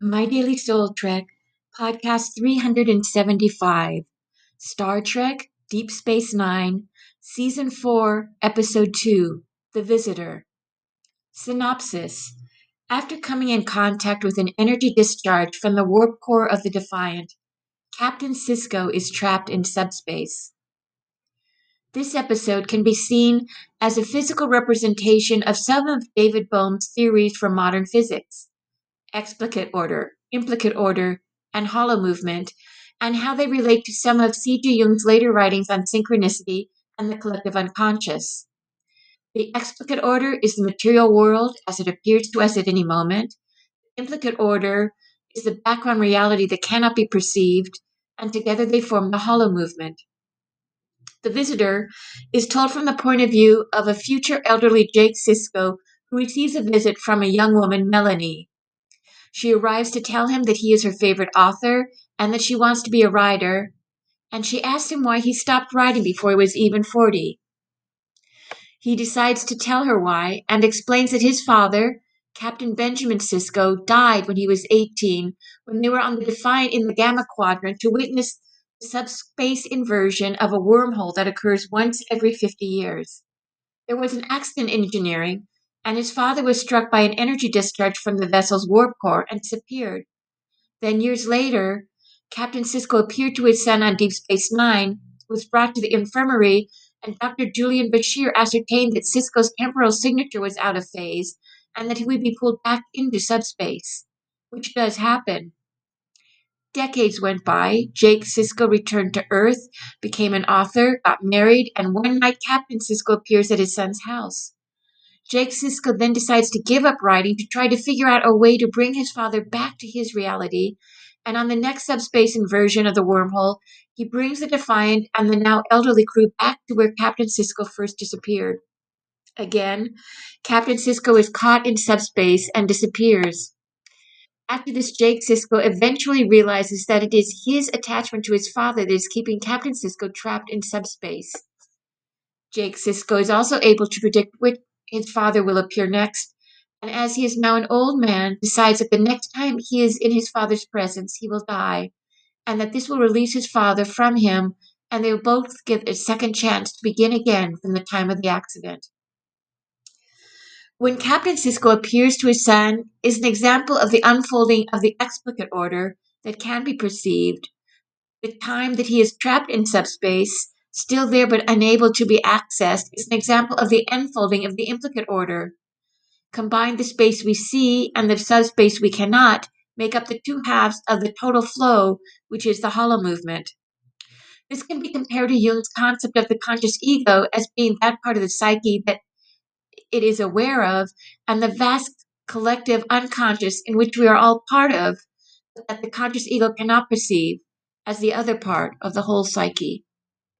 My Daily Soul Trek, podcast 375, Star Trek Deep Space Nine, Season 4, Episode 2, The Visitor. Synopsis After coming in contact with an energy discharge from the warp core of the Defiant, Captain Sisko is trapped in subspace. This episode can be seen as a physical representation of some of David Bohm's theories for modern physics explicate order, implicate order, and holomovement, and how they relate to some of C.G. Jung's later writings on synchronicity and the collective unconscious. The explicate order is the material world as it appears to us at any moment. The implicate order is the background reality that cannot be perceived, and together they form the holomovement. The visitor is told from the point of view of a future elderly Jake Sisko who receives a visit from a young woman, Melanie. She arrives to tell him that he is her favorite author and that she wants to be a writer, and she asks him why he stopped writing before he was even 40. He decides to tell her why and explains that his father, Captain Benjamin Sisko, died when he was 18 when they were on the Defiant in the Gamma Quadrant to witness the subspace inversion of a wormhole that occurs once every 50 years. There was an accident in engineering, and his father was struck by an energy discharge from the vessel's warp core and disappeared. Then, years later, Captain Sisko appeared to his son on Deep Space Nine, was brought to the infirmary, and Dr. Julian Bashir ascertained that Sisko's temporal signature was out of phase and that he would be pulled back into subspace, which does happen. Decades went by. Jake Sisko returned to Earth, became an author, got married, and one night Captain Sisko appears at his son's house. Jake Sisko then decides to give up writing to try to figure out a way to bring his father back to his reality. And on the next subspace inversion of the wormhole, he brings the Defiant and the now elderly crew back to where Captain Sisko first disappeared. Again, Captain Sisko is caught in subspace and disappears. After this, Jake Sisko eventually realizes that it is his attachment to his father that is keeping Captain Sisko trapped in subspace. Jake Sisko is also able to predict which his father will appear next, and as he is now an old man, decides that the next time he is in his father's presence, he will die, and that this will release his father from him, and they will both get a second chance to begin again from the time of the accident. When Captain Sisko appears to his son is an example of the unfolding of the explicate order that can be perceived. The time that he is trapped in subspace, still there but unable to be accessed, is an example of the unfolding of the implicate order. Combine the space we see and the subspace we cannot make up the two halves of the total flow, which is the holomovement. This can be compared to Jung's concept of the conscious ego as being that part of the psyche that it is aware of, and the vast collective unconscious in which we are all part of, but that the conscious ego cannot perceive as the other part of the whole psyche.